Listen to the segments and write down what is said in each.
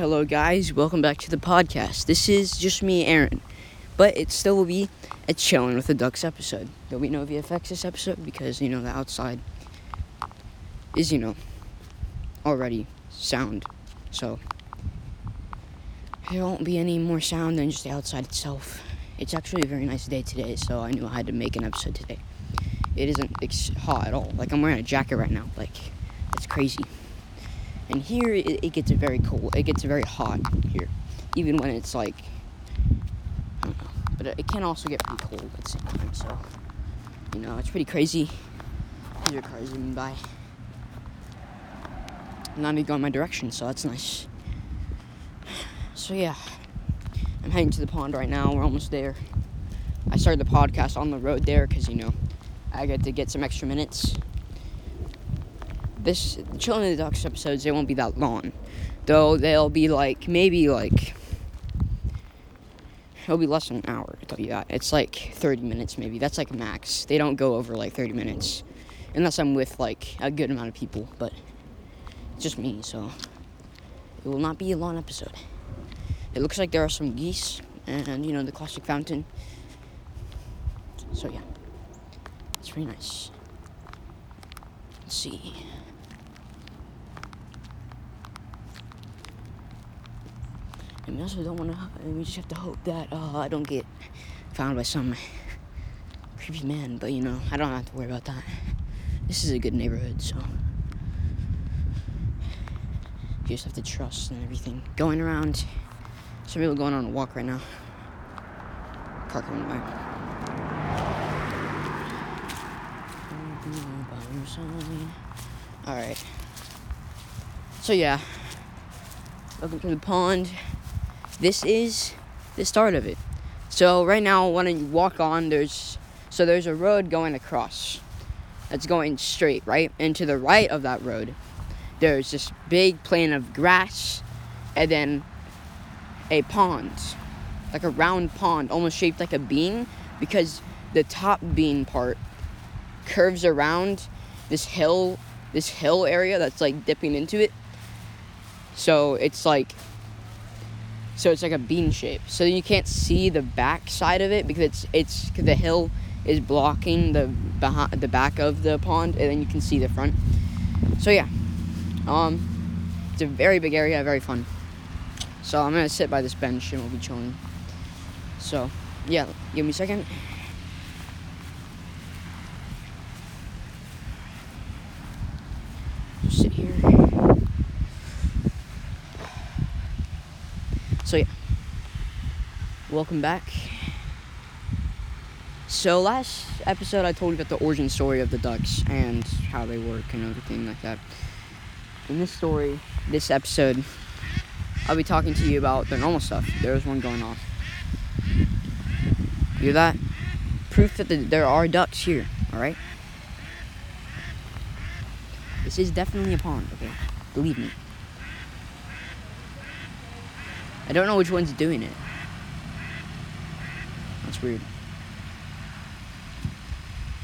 Hello, guys. Welcome back to the podcast. This is just me, Aaron, but it still will be a chilling with the ducks episode. There'll be no VFX this episode because you know the outside is you know already sound, so there won't be any more sound than just the outside itself. It's actually a very nice day today, so I knew I had to make an episode today. It isn't ex- hot at all. Like I'm wearing a jacket right now. Like it's crazy. And here it, it gets very cold. It gets very hot here, even when it's like. But it can also get pretty cold at the same time. So, you know, it's pretty crazy. These are cars zooming by. Not even going my direction, so that's nice. So yeah, I'm heading to the pond right now. We're almost there. I started the podcast on the road there because you know I get to get some extra minutes this Chilling in the Ducks episodes they won't be that long, though they'll be like maybe like it'll be less than an hour. I tell you that it's like 30 minutes maybe. That's like max. They don't go over like 30 minutes, unless I'm with like a good amount of people. But it's just me, so it will not be a long episode. It looks like there are some geese and you know the classic fountain. So yeah, it's pretty nice. Let's see. We also don't want to. We just have to hope that uh, I don't get found by some creepy man. But you know, I don't have to worry about that. This is a good neighborhood, so you just have to trust and everything. Going around. Some people going on a walk right now. Car coming by. All right. So yeah, welcome to the pond this is the start of it. So right now, when you walk on, there's so there's a road going across. That's going straight, right? And to the right of that road, there's this big plain of grass, and then a pond, like a round pond, almost shaped like a bean, because the top bean part curves around this hill, this hill area that's like dipping into it. So it's like so it's like a bean shape. So you can't see the back side of it because it's it's the hill is blocking the behind the back of the pond, and then you can see the front. So yeah, um, it's a very big area, very fun. So I'm gonna sit by this bench and we'll be chilling. So yeah, give me a second. So yeah, welcome back. So last episode I told you about the origin story of the ducks and how they work and everything like that. In this story, this episode, I'll be talking to you about the normal stuff. There's one going off. You hear that? Proof that the, there are ducks here. All right. This is definitely a pond. Okay, believe me. I don't know which one's doing it. That's weird.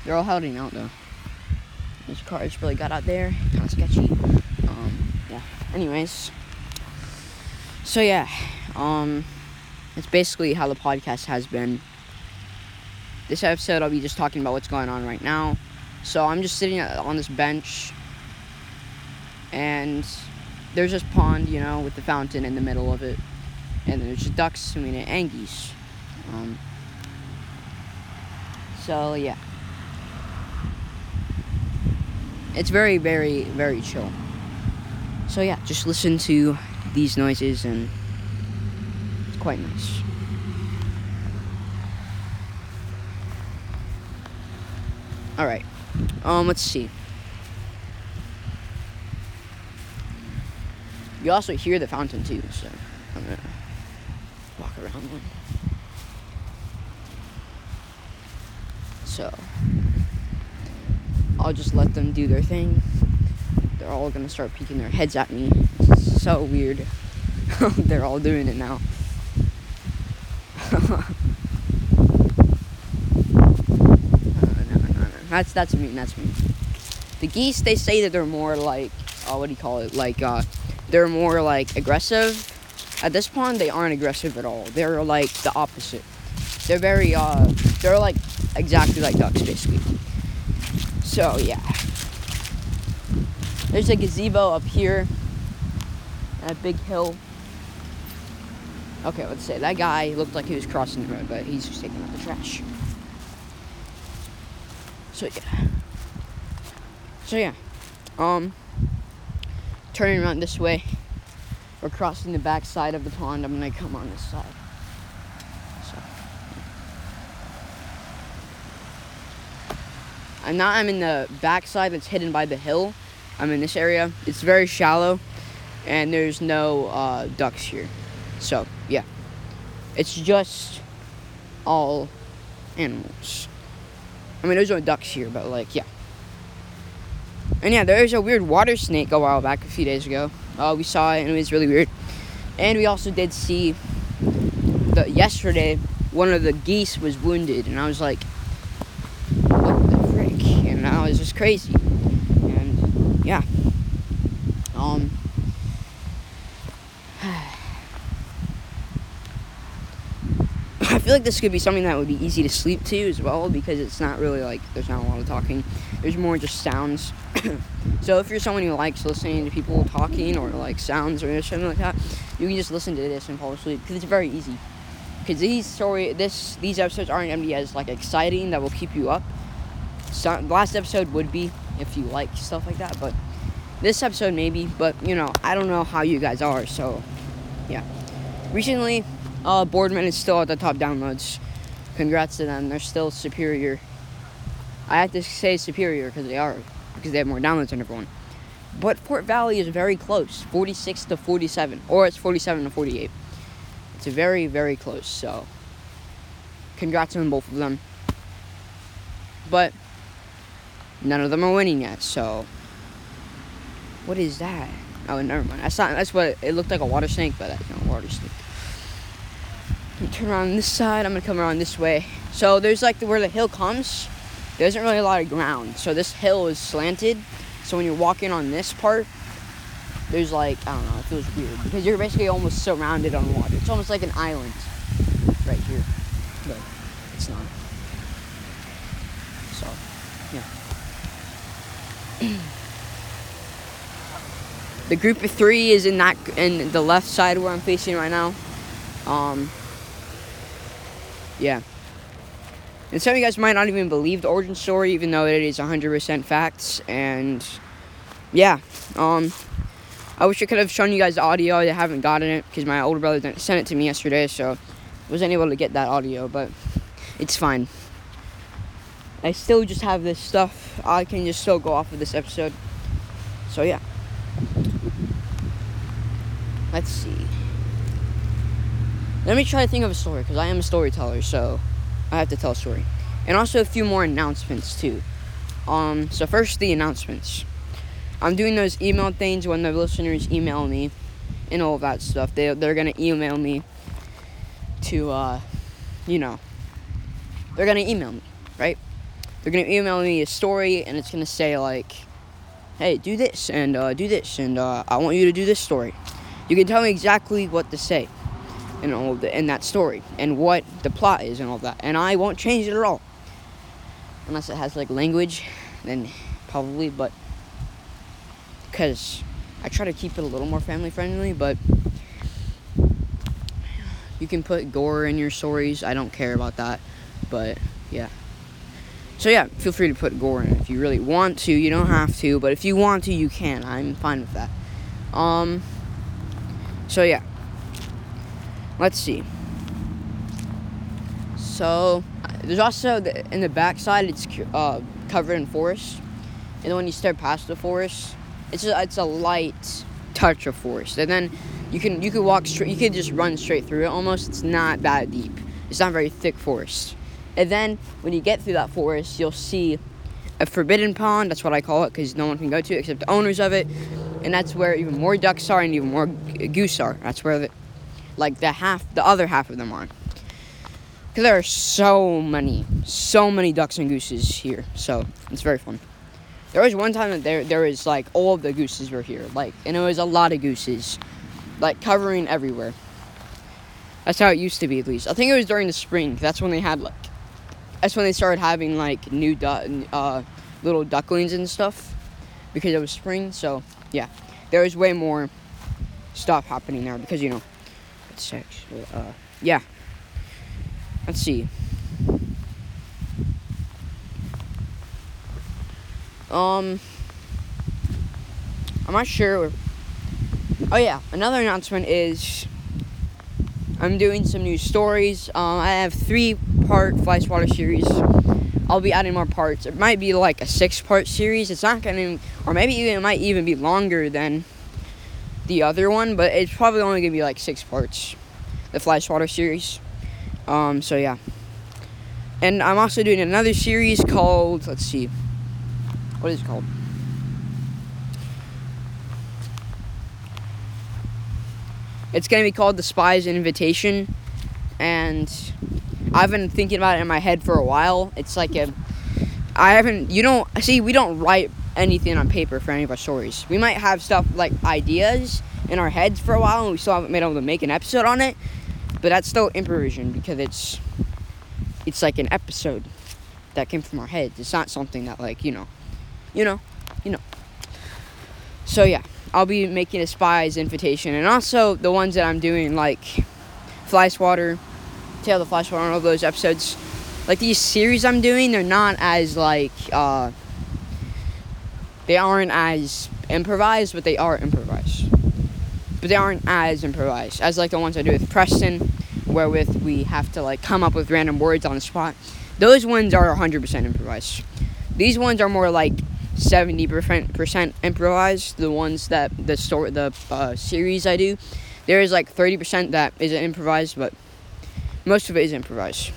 They're all hiding out though. This car just really got out there. Kind of sketchy. Um, yeah. Anyways. So yeah. Um, it's basically how the podcast has been. This episode, I'll be just talking about what's going on right now. So I'm just sitting on this bench, and there's this pond, you know, with the fountain in the middle of it and there's ducks swimming in angies. Um, so yeah, it's very, very, very chill. So yeah, just listen to these noises and it's quite nice. All right, um, let's see. You also hear the fountain too, so walk around one. So, I'll just let them do their thing. They're all gonna start peeking their heads at me. It's so weird. They're all doing it now. Uh, no, no, no. That's that's me. That's me. The geese, they say that they're more like, oh, what do you call it? Like, uh, they're more like aggressive at this pond they aren't aggressive at all. They're like the opposite. They're very uh they're like exactly like ducks basically. So yeah. There's a gazebo up here. A big hill. Okay, let's say that guy looked like he was crossing the road, but he's just taking out the trash. So yeah. So yeah. Um turning around this way. We're crossing the back side of the pond. I'm gonna come on this side. So and now I'm in the back side that's hidden by the hill. I'm in this area. It's very shallow and there's no uh, ducks here. So yeah. It's just all animals. I mean there's no ducks here, but like yeah. And yeah, there was a weird water snake a while back, a few days ago. Uh, we saw it, and it was really weird. And we also did see the yesterday one of the geese was wounded, and I was like, "What the frick?" And I was just crazy. And yeah, um. I feel like this could be something that would be easy to sleep to as well because it's not really like there's not a lot of talking. There's more just sounds. so if you're someone who likes listening to people talking or like sounds or something like that, you can just listen to this and fall asleep because it's very easy. Because these story, this these episodes aren't gonna be as like exciting that will keep you up. So, last episode would be if you like stuff like that, but this episode maybe. But you know, I don't know how you guys are, so yeah. Recently, uh, Boardman is still at the top downloads. Congrats to them. They're still superior. I have to say superior because they are, because they have more downloads than everyone. But Fort Valley is very close 46 to 47, or it's 47 to 48. It's very, very close. So, congrats on both of them. But, none of them are winning yet. So, what is that? Oh, never mind. That's not. That's what it looked like a water snake, but that's not a water snake. Turn around this side. I'm gonna come around this way. So there's like the, where the hill comes. There isn't really a lot of ground. So this hill is slanted. So when you're walking on this part, there's like I don't know. It feels weird because you're basically almost surrounded on water. It's almost like an island right here, but it's not. So yeah. the group of three is in that in the left side where I'm facing right now. Um, yeah. And some of you guys might not even believe the origin story, even though it is 100% facts. And yeah, um, I wish I could have shown you guys the audio. I haven't gotten it because my older brother sent it to me yesterday, so I wasn't able to get that audio, but it's fine. I still just have this stuff. I can just still go off of this episode. So yeah. Let's see. Let me try to think of a story because I am a storyteller, so I have to tell a story. And also a few more announcements too. Um, so first the announcements. I'm doing those email things when the listeners email me and all that stuff. They they're gonna email me to uh, you know, they're gonna email me, right? They're gonna email me a story and it's gonna say like, hey, do this and uh, do this and uh, I want you to do this story. You can tell me exactly what to say and all the, in that story and what the plot is and all that. And I won't change it at all. Unless it has like language, then probably, but because I try to keep it a little more family friendly, but you can put gore in your stories. I don't care about that, but yeah. So yeah, feel free to put gore in if you really want to. You don't have to, but if you want to, you can. I'm fine with that. Um. So yeah. Let's see. So there's also the, in the backside it's uh, covered in forest, and then when you step past the forest, it's a, it's a light touch of forest, and then you can you can walk straight, you can just run straight through it. Almost, it's not that deep. It's not very thick forest, and then when you get through that forest, you'll see a forbidden pond. That's what I call it because no one can go to it except the owners of it, and that's where even more ducks are and even more goose are. That's where the like the half, the other half of them are. Because there are so many, so many ducks and gooses here. So it's very fun. There was one time that there there was like all of the gooses were here, like, and it was a lot of gooses, like covering everywhere. That's how it used to be, at least. I think it was during the spring. That's when they had like. That's when they started having like new du- uh, little ducklings and stuff, because it was spring. So yeah, there was way more stuff happening there because you know, it's actually uh, yeah. Let's see. Um, I'm not sure. Oh yeah, another announcement is I'm doing some new stories. Um, I have three part Fly Swatter series. I'll be adding more parts. It might be like a six part series. It's not gonna, or maybe even it might even be longer than the other one, but it's probably only gonna be like six parts. The Fly Swatter series. Um, so yeah. And I'm also doing another series called, let's see, what is it called? It's gonna be called The Spy's Invitation, and I've been thinking about it in my head for a while. It's like a, I haven't, you don't, see, we don't write anything on paper for any of our stories. We might have stuff like ideas in our heads for a while, and we still haven't been able to make an episode on it, but that's still improvisation because it's, it's like an episode that came from our heads. It's not something that like, you know, you know, you know. So yeah. I'll be making a spy's invitation, and also the ones that I'm doing, like Fly Swatter, of the Fly Swatter, all those episodes. Like these series I'm doing, they're not as like uh, they aren't as improvised, but they are improvised. But they aren't as improvised as like the ones I do with Preston, wherewith we have to like come up with random words on the spot. Those ones are 100% improvised. These ones are more like 70% improvised. The ones that the story, the uh, series I do, there is like 30% that isn't improvised, but most of it is improvised.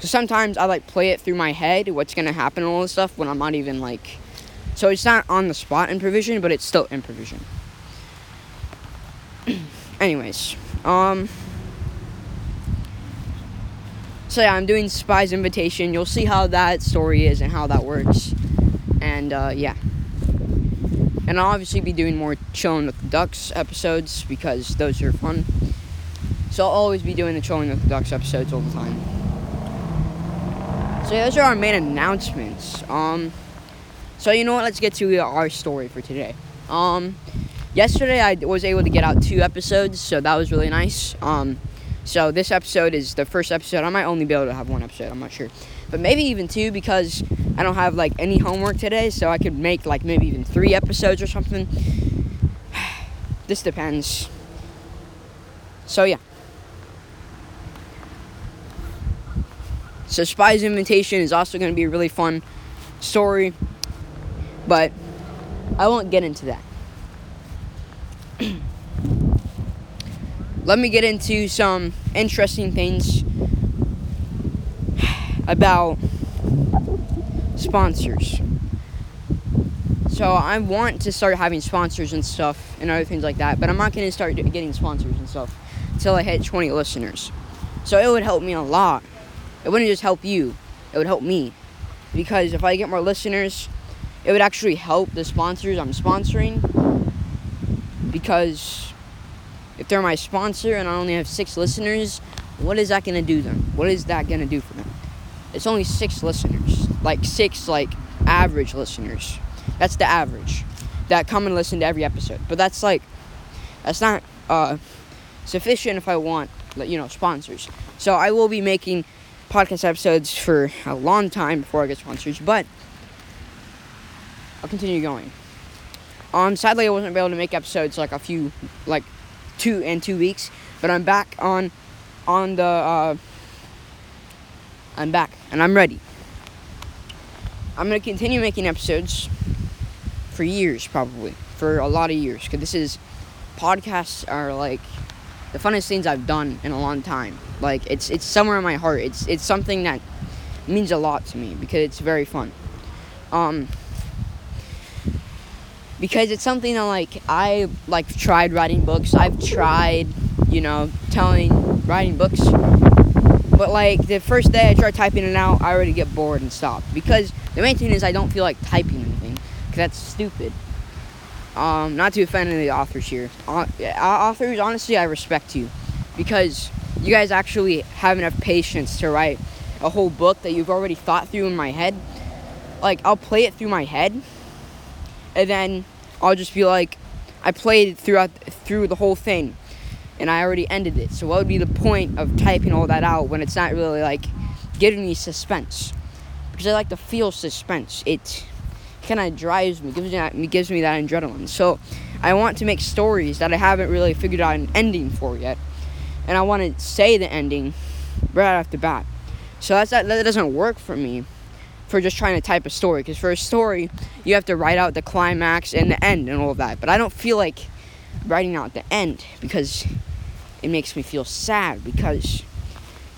So sometimes I like play it through my head, what's gonna happen and all this stuff when I'm not even like. So it's not on the spot improvisation, but it's still improvisation. Anyways, um. So yeah, I'm doing Spy's Invitation. You'll see how that story is and how that works and uh, yeah. And I'll obviously be doing more chilling with the ducks episodes because those are fun. So I'll always be doing the chilling with the ducks episodes all the time. So yeah, those are our main announcements. Um, so you know what? Let's get to our story for today. Um, yesterday I was able to get out two episodes, so that was really nice. Um, so this episode is the first episode. I might only be able to have one episode. I'm not sure, but maybe even two because I don't have like any homework today, so I could make like maybe even three episodes or something. this depends. So yeah. So Spy's Invitation is also going to be a really fun story, but I won't get into that. Let me get into some interesting things about sponsors. So I want to start having sponsors and stuff and other things like that, but I'm not going to start getting sponsors and stuff until I hit 20 listeners. So it would help me a lot. It wouldn't just help you, it would help me. Because if I get more listeners, it would actually help the sponsors I'm sponsoring. Because if they're my sponsor and I only have six listeners, what is that to do them? What is that to do for them? It's only six listeners like six like average listeners. That's the average that come and listen to every episode. But that's like that's not uh, sufficient if I want you know sponsors. So I will be making podcast episodes for a long time before I get sponsors, but I'll continue going. Um, sadly, I wasn't able to make episodes like a few, like two and two weeks, but I'm back on, on the. Uh, I'm back and I'm ready. I'm gonna continue making episodes for years, probably for a lot of years, because this is podcasts are like the funnest things I've done in a long time. Like it's it's somewhere in my heart. It's it's something that means a lot to me because it's very fun. Um, because it's something that like I like tried writing books. I've tried, you know, telling writing books but like the first day I try typing it out, I already get bored and stop. Because the main thing is I don't feel like typing anything. Because that's stupid. Um, not to offend any authors here. Uh, authors, honestly, I respect you. Because you guys actually have enough patience to write a whole book that you've already thought through in my head. Like I'll play it through my head, and then I'll just be like, I played throughout through the whole thing, and I already ended it. So what would be the point of typing all that out when it's not really like giving me suspense? Because I like to feel suspense. It kind of drives me, gives me that, gives me that adrenaline. So I want to make stories that I haven't really figured out an ending for yet, and I want to say the ending right off the bat. So that's that, that doesn't work for me for just trying to type a story because for a story you have to write out the climax and the end and all of that. But i don't feel like writing out the end because it makes me feel sad because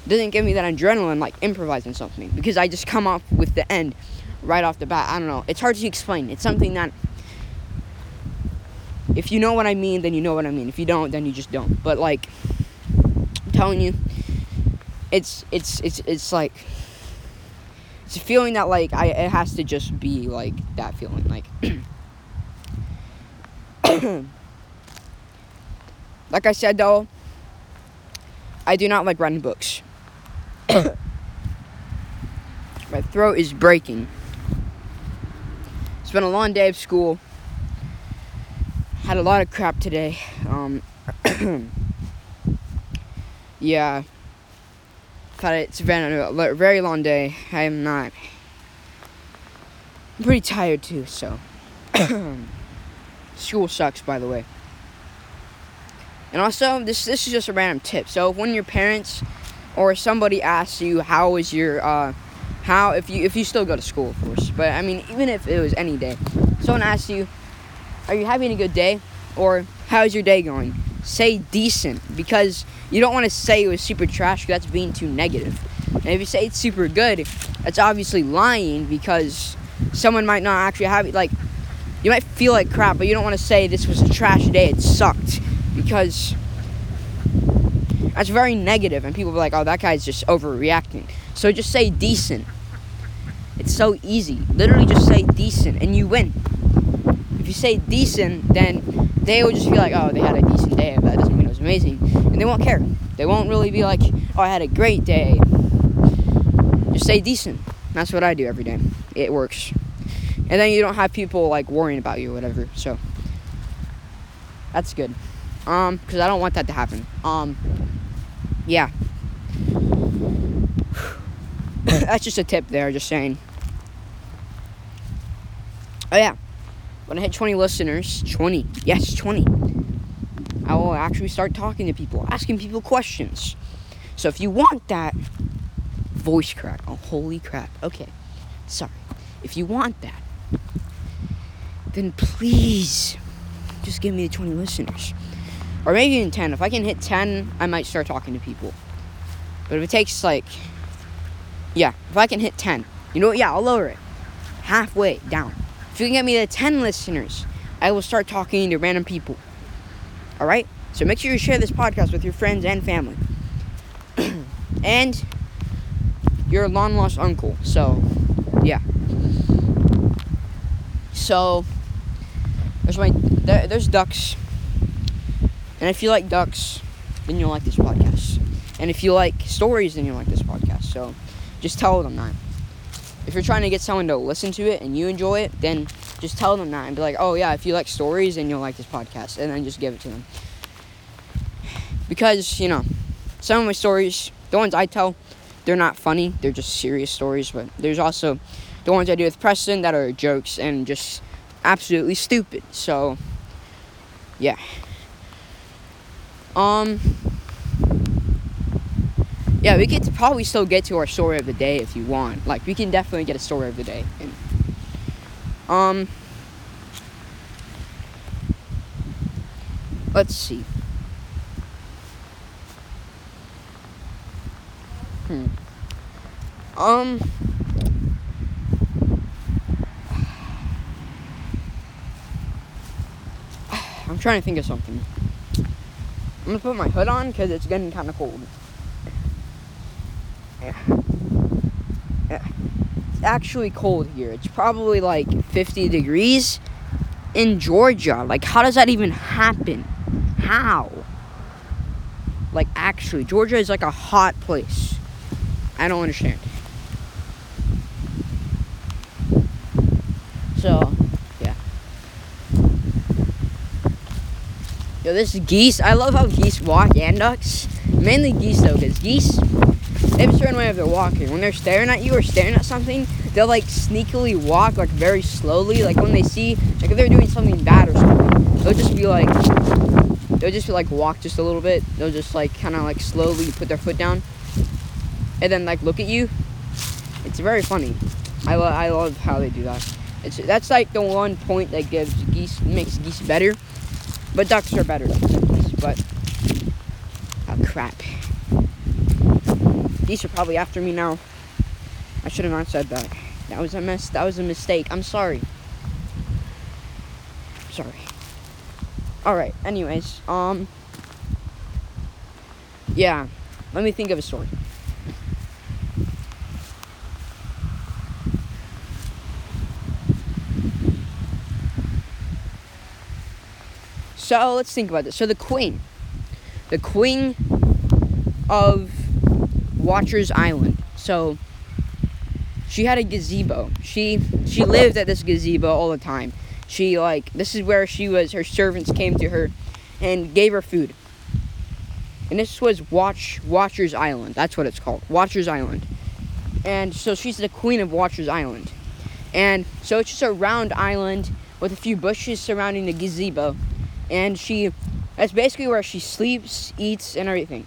it doesn't give me that adrenaline like improvising something. Because i just come up with the end right off the bat. I don't know. It's hard to explain. It's something that if you know what i mean then you know what i mean. If you don't then you just don't. But like i'm telling you it's it's it's it's like it's a feeling that like I it has to just be like that feeling like like I said though I do not like writing books. My throat is breaking. It's been a long day of school. Had a lot of crap today. Um yeah but it's been a very long day. I am not. I'm pretty tired too, so. School sucks, by the way. And also, this this is just a random tip. So when your parents or somebody asks you how is your uh, how if you if you still go to school, of course. But I mean, even if it was any day, someone asks you, "Are you having a good day?" or "How's your day going?" Say decent because you don't want to say it was super trash because that's being too negative. And if you say it's super good, that's obviously lying because someone might not actually have it. Like, you might feel like crap, but you don't want to say this was a trash day, it sucked. Because that's very negative, and people be like, oh, that guy's just overreacting. So just say decent. It's so easy. Literally just say decent, and you win. You say decent, then they will just be like, oh, they had a decent day, but that doesn't mean it was amazing and they won't care. They won't really be like, "Oh, I had a great day." Just say decent. That's what I do every day. It works, and then you don't have people like worrying about you or whatever. So that's good. Um, because I don't want that to happen. Um, yeah. that's just a tip there. Just saying. Oh yeah. When I hit 20 listeners, 20, yes, 20 I will actually start talking to people, asking people questions. So if you want that, voice crack. Oh, holy crap. Okay. Sorry. If you want that, then please just give me the 20 listeners. Or maybe even 10. If I can hit 10, I might start talking to people. But if it takes like, yeah, if I can hit 10, you know what? Yeah, I'll lower it halfway down. If you can get me the 10 listeners, I will start talking to random people. All right? So make sure you share this podcast with your friends and family. and your long lost uncle. So, yeah. So, there's my there, there's ducks. And if you like ducks, then you'll like this podcast. And if you like stories, then you'll like this podcast. So, just tell them that. If you're trying to get someone to listen to it and you enjoy it, then just tell them that and be like, oh yeah, if you like stories, then you'll like this podcast, and then just give it to them. Because you know, some of my stories, the ones I tell, they're not funny. They're just serious stories. But there's also the ones I do with Preston that are jokes and just absolutely stupid. So yeah. Um. Yeah, we could probably still get to our story of the day if you want. Like, we can definitely get a story of the day. And, um, let's see. Hmm. Um. I'm trying to think of something. I'm gonna put my hood on because it's getting kind of cold. It's actually cold here. It's probably like 50 degrees in Georgia. Like, how does that even happen? How? Like actually, Georgia is like a hot place. I don't understand. So, yeah. Yo, this is geese. I love how geese walk and ducks. Mainly geese though, because geese they have a certain way of walking. When they're staring at you or staring at something, they'll like sneakily walk like very slowly. Like when they see, like if they're doing something bad or something, they'll just be like, they'll just be like walk just a little bit. They'll just like kind of like slowly put their foot down, and then like look at you. It's very funny. I, lo- I love how they do that. It's that's like the one point that gives geese makes geese better, but ducks are better. But oh crap. Geese are probably after me now. I should have not said that. That was a mess. That was a mistake. I'm sorry. Sorry. All right. Anyways, um, yeah. Let me think of a story. So let's think about this. So the queen, the queen of Watchers Island. So she had a gazebo. She she lived at this gazebo all the time. She like this is where she was. Her servants came to her and gave her food. And this was Watch Watchers Island. That's what it's called. Watchers Island. And so she's the queen of Watchers Island. And so it's just a round island with a few bushes surrounding the gazebo. And she that's basically where she sleeps, eats, and everything.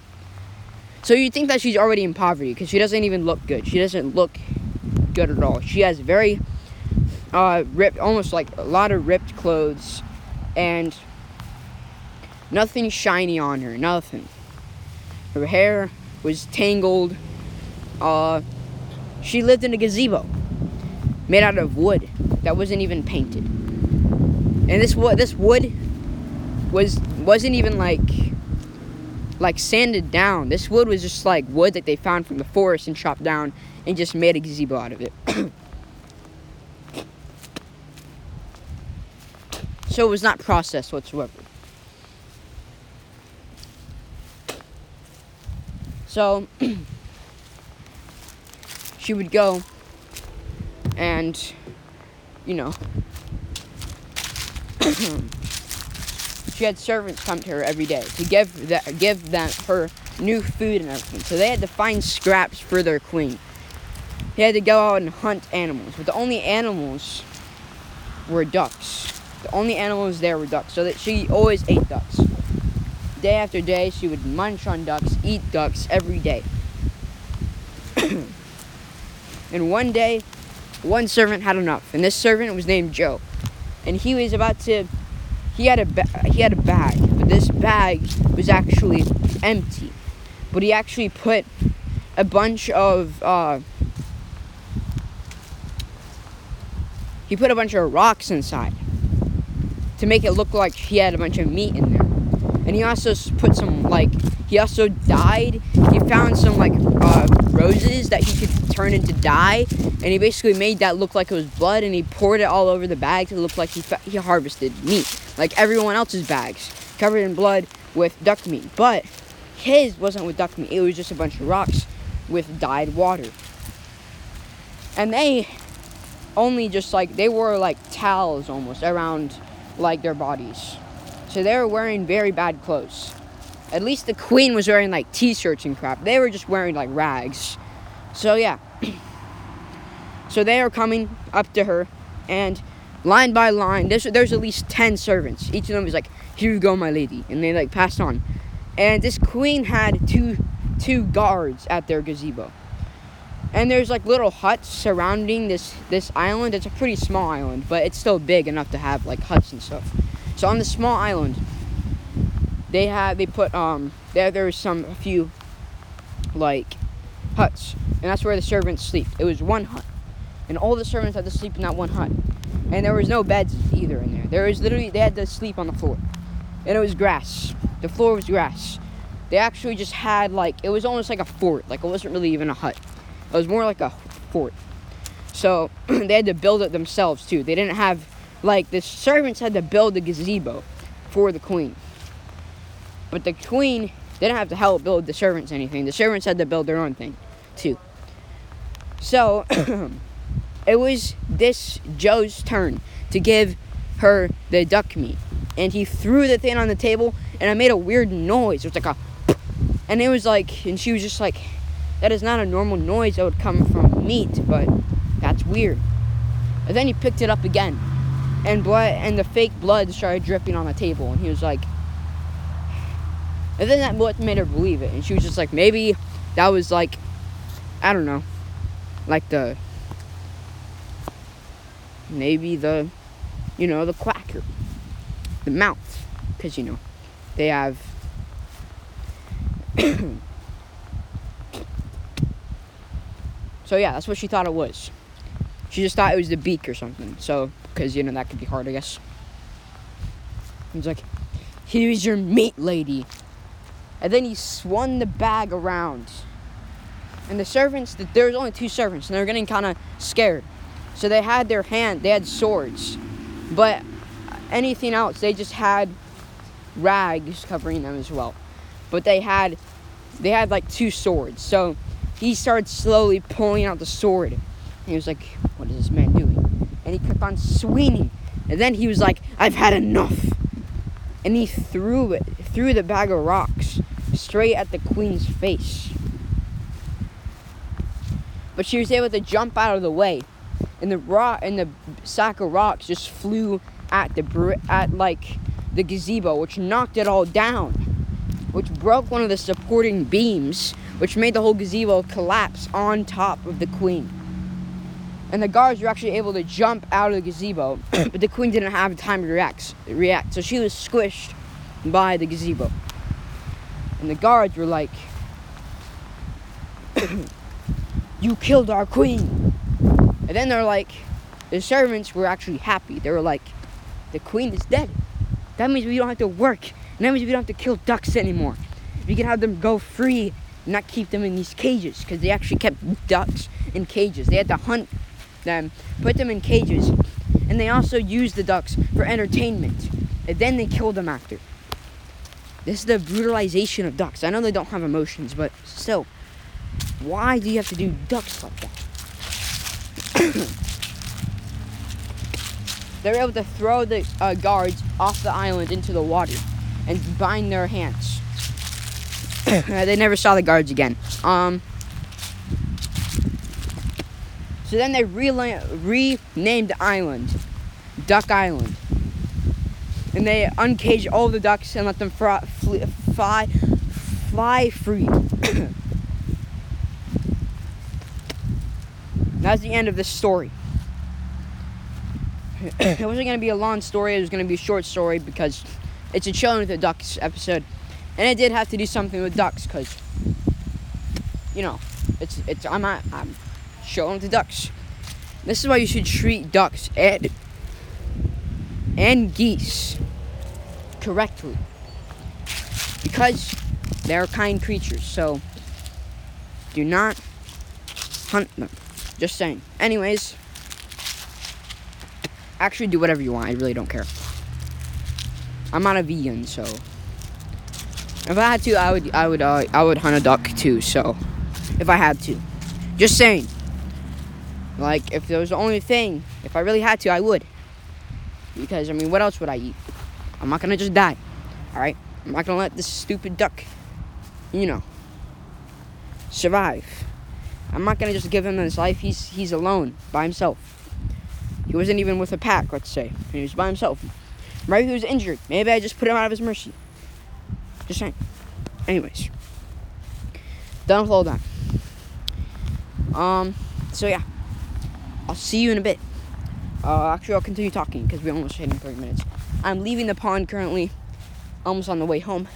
So you think that she's already in poverty because she doesn't even look good. She doesn't look good at all. She has very uh, ripped, almost like a lot of ripped clothes, and nothing shiny on her. Nothing. Her hair was tangled. Uh, she lived in a gazebo made out of wood that wasn't even painted. And this wood, this wood was wasn't even like like sanded down. This wood was just like wood that they found from the forest and chopped down and just made a gazebo out of it. so it was not processed whatsoever. So she would go and you know she had servants come to her every day to give that give them her new food and everything. So they had to find scraps for their queen. They had to go out and hunt animals, but the only animals were ducks. The only animals there were ducks, so that she always ate ducks. Day after day, she would munch on ducks, eat ducks every day. and one day, one servant had enough, and this servant was named Joe, and he was about to he had a ba- he had a bag, but this bag was actually empty. But he actually put a bunch of uh, he put a bunch of rocks inside to make it look like he had a bunch of meat in there. And he also put some like he also dyed. He found some like uh, roses that he could turn into dye, and he basically made that look like it was blood, and he poured it all over the bag to look like he fa- he harvested meat, like everyone else's bags, covered in blood with duck meat. But his wasn't with duck meat; it was just a bunch of rocks with dyed water. And they only just like they wore like towels almost around like their bodies. So they were wearing very bad clothes. At least the queen was wearing like t-shirts and crap. They were just wearing like rags. So yeah. so they are coming up to her and line by line there's, there's at least 10 servants. Each of them is like, "Here you go, my lady." And they like passed on. And this queen had two two guards at their gazebo. And there's like little huts surrounding this this island. It's a pretty small island, but it's still big enough to have like huts and stuff. So on the small island, they had they put um there there was some a few like huts, and that's where the servants sleep. It was one hut, and all the servants had to sleep in that one hut, and there was no beds either in there. There was literally they had to sleep on the floor, and it was grass. The floor was grass. They actually just had like it was almost like a fort. Like it wasn't really even a hut. It was more like a fort. So they had to build it themselves too. They didn't have like the servants had to build the gazebo for the queen. But the queen didn't have to help build the servants anything. The servants had to build their own thing, too. So, it was this Joe's turn to give her the duck meat. And he threw the thing on the table, and I made a weird noise. It was like a. And it was like, and she was just like, that is not a normal noise that would come from meat, but that's weird. And then he picked it up again, and blood and the fake blood started dripping on the table, and he was like, and then that what made her believe it, and she was just like, maybe that was like, I don't know, like the maybe the, you know, the quacker, the mouth, because you know, they have. so yeah, that's what she thought it was. She just thought it was the beak or something. So, because you know that could be hard, I guess. He's like, "Here's your meat, lady," and then he swung the bag around. And the servants, there was only two servants, and they're getting kind of scared. So they had their hand, they had swords, but anything else, they just had rags covering them as well. But they had, they had like two swords. So he started slowly pulling out the sword. And he was like, "What is this man doing?" And he kept on swinging. And then he was like, "I've had enough." And he threw it, threw the bag of rocks straight at the queen's face. But she was able to jump out of the way and the rock and the sack of rocks just flew at the at like the gazebo, which knocked it all down, which broke one of the supporting beams, which made the whole gazebo collapse on top of the queen. And the guards were actually able to jump out of the gazebo, but the queen didn't have time to react. React, so she was squished by the gazebo. And the guards were like, "You killed our queen." And then they're like, the servants were actually happy. They were like, the queen is dead. That means we don't have to work. And that means we don't have to kill ducks anymore. We can have them go free, not keep them in these cages. Because they actually kept ducks in cages. They had to hunt them, put them in cages. And they also used the ducks for entertainment. And then they killed them after. This is the brutalization of ducks. I know they don't have emotions, but still, why do you have to do ducks like that? They were able to throw the uh, guards off the island into the water and bind their hands. they never saw the guards again. Um, so then they re- renamed the island Duck Island. And they uncaged all the ducks and let them fly, fly, fly free. That's the end of this story. it wasn't going to be a long story, it was going to be a short story because it's a chilling with the ducks episode. And I did have to do something with ducks because, you know, it's, it's, I'm, I'm showing the ducks. This is why you should treat ducks and, and geese correctly. Because they're kind creatures, so do not hunt them. Just saying. Anyways, actually do whatever you want. I really don't care. I'm not a vegan, so if I had to, I would, I would, uh, I would hunt a duck too. So if I had to, just saying. Like if there was the only thing, if I really had to, I would. Because I mean, what else would I eat? I'm not gonna just die. All right, I'm not gonna let this stupid duck, you know, survive. I'm not gonna just give him his life. He's he's alone by himself. He wasn't even with a pack, let's say. He was by himself. Maybe he was injured. Maybe I just put him out of his mercy. Just saying. Anyways. Done with all that. Um, so yeah. I'll see you in a bit. Uh, actually, I'll continue talking because we almost hit in 30 minutes. I'm leaving the pond currently, almost on the way home.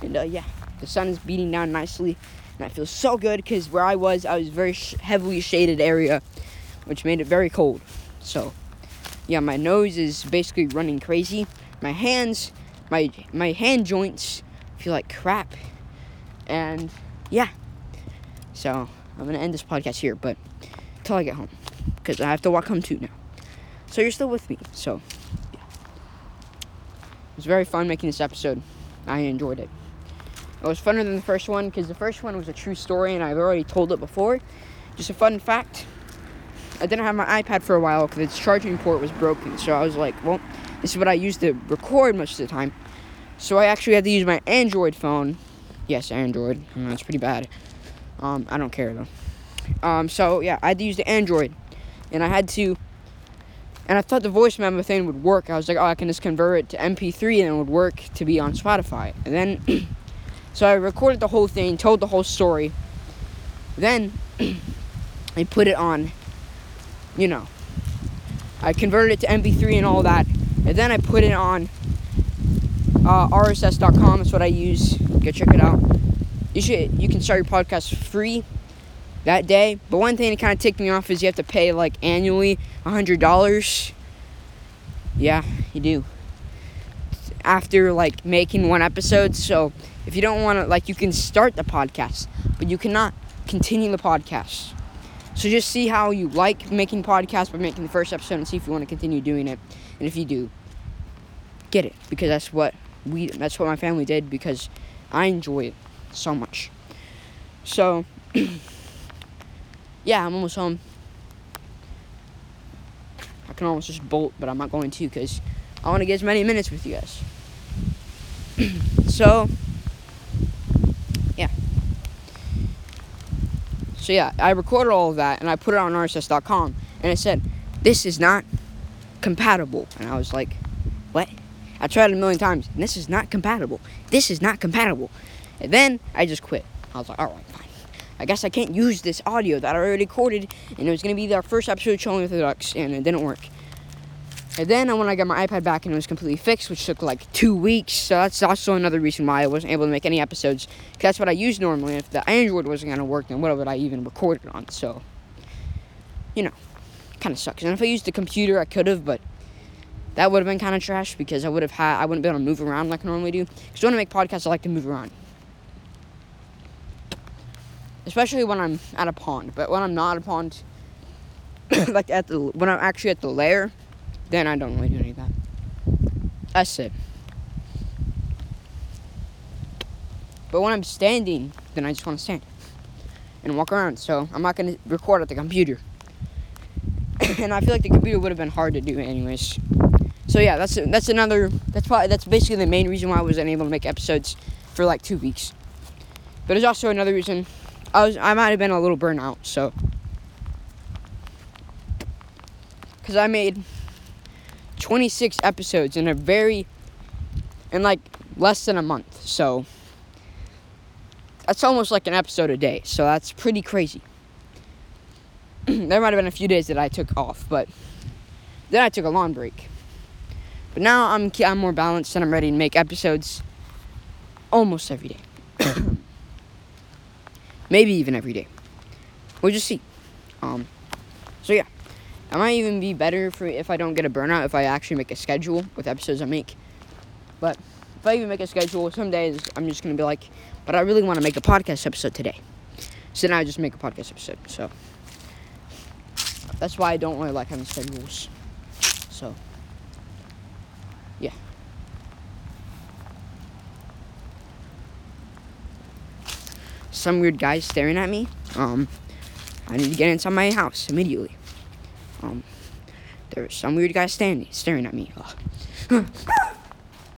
And uh, yeah, the sun is beating down nicely. And I feel so good because where I was, I was very sh- heavily shaded area, which made it very cold. So, yeah, my nose is basically running crazy. My hands, my my hand joints feel like crap. And yeah, so I'm gonna end this podcast here, but until I get home, because I have to walk home too now. So you're still with me. So yeah, it was very fun making this episode. I enjoyed it. It was funner than the first one because the first one was a true story and I've already told it before. Just a fun fact. I didn't have my iPad for a while because its charging port was broken. So I was like, well, this is what I use to record most of the time. So I actually had to use my Android phone. Yes, Android. I know it's pretty bad. Um, I don't care though. Um, so yeah, I had to use the Android, and I had to. And I thought the voice memo thing would work. I was like, oh, I can just convert it to MP3 and it would work to be on Spotify. And then, so I recorded the whole thing, told the whole story. Then, I put it on, you know, I converted it to MP3 and all that. And then I put it on uh, RSS.com. That's what I use. Go check it out. You should. You can start your podcast free that day. But one thing that kind of ticked me off is you have to pay like annually hundred dollars. Yeah, you do. After like making one episode, so if you don't want to, like, you can start the podcast, but you cannot continue the podcast. So just see how you like making podcasts by making the first episode and see if you want to continue doing it. And if you do, get it because that's what we that's what my family did because I enjoy it so much. So yeah, I'm almost home. I can almost just bolt, but I'm not going to because I want to get as many minutes with you guys. so, yeah. So, yeah, I recorded all of that and I put it on RSS.com and it said, This is not compatible. And I was like, What? I tried a million times and this is not compatible. This is not compatible. And then I just quit. I was like, Alright, fine. I guess I can't use this audio that I already recorded, and it was gonna be our first episode chilling with the ducks, and it didn't work. And then when I got my iPad back and it was completely fixed, which took like two weeks, so that's also another reason why I wasn't able to make any episodes. Cause that's what I use normally. If the Android wasn't gonna work, then what would I even record it on? So, you know, kind of sucks. And if I used the computer, I could have, but that would have been kind of trash because I would have had I wouldn't be able to move around like I normally do. Because when I make podcasts, I like to move around especially when I'm at a pond. But when I'm not at a pond, like at the when I'm actually at the lair, then I don't really do any of that. That's it. But when I'm standing, then I just want to stand and walk around. So I'm not gonna record at the computer. and I feel like the computer would have been hard to do anyways. So yeah, that's that's another. That's probably that's basically the main reason why I wasn't able to make episodes for like two weeks. But there's also another reason I was I might have been a little burnout, so cuz I made 26 episodes in a very in like less than a month. So that's almost like an episode a day. So that's pretty crazy. there might have been a few days that I took off, but then I took a long break. But now I'm I'm more balanced and I'm ready to make episodes almost every day. maybe even every day. We'll just see. Um, so yeah, I might even be better for if I don't get a burnout if I actually make a schedule with episodes I make. But if I even make a schedule, some days I'm just gonna be like, but I really want to make a podcast episode today. So then I just make a podcast episode. So that's why I don't really like having schedules. So yeah. some weird guys staring at me. Um, I need to get inside my house immediately. Um, there's some weird guy standing, staring at me.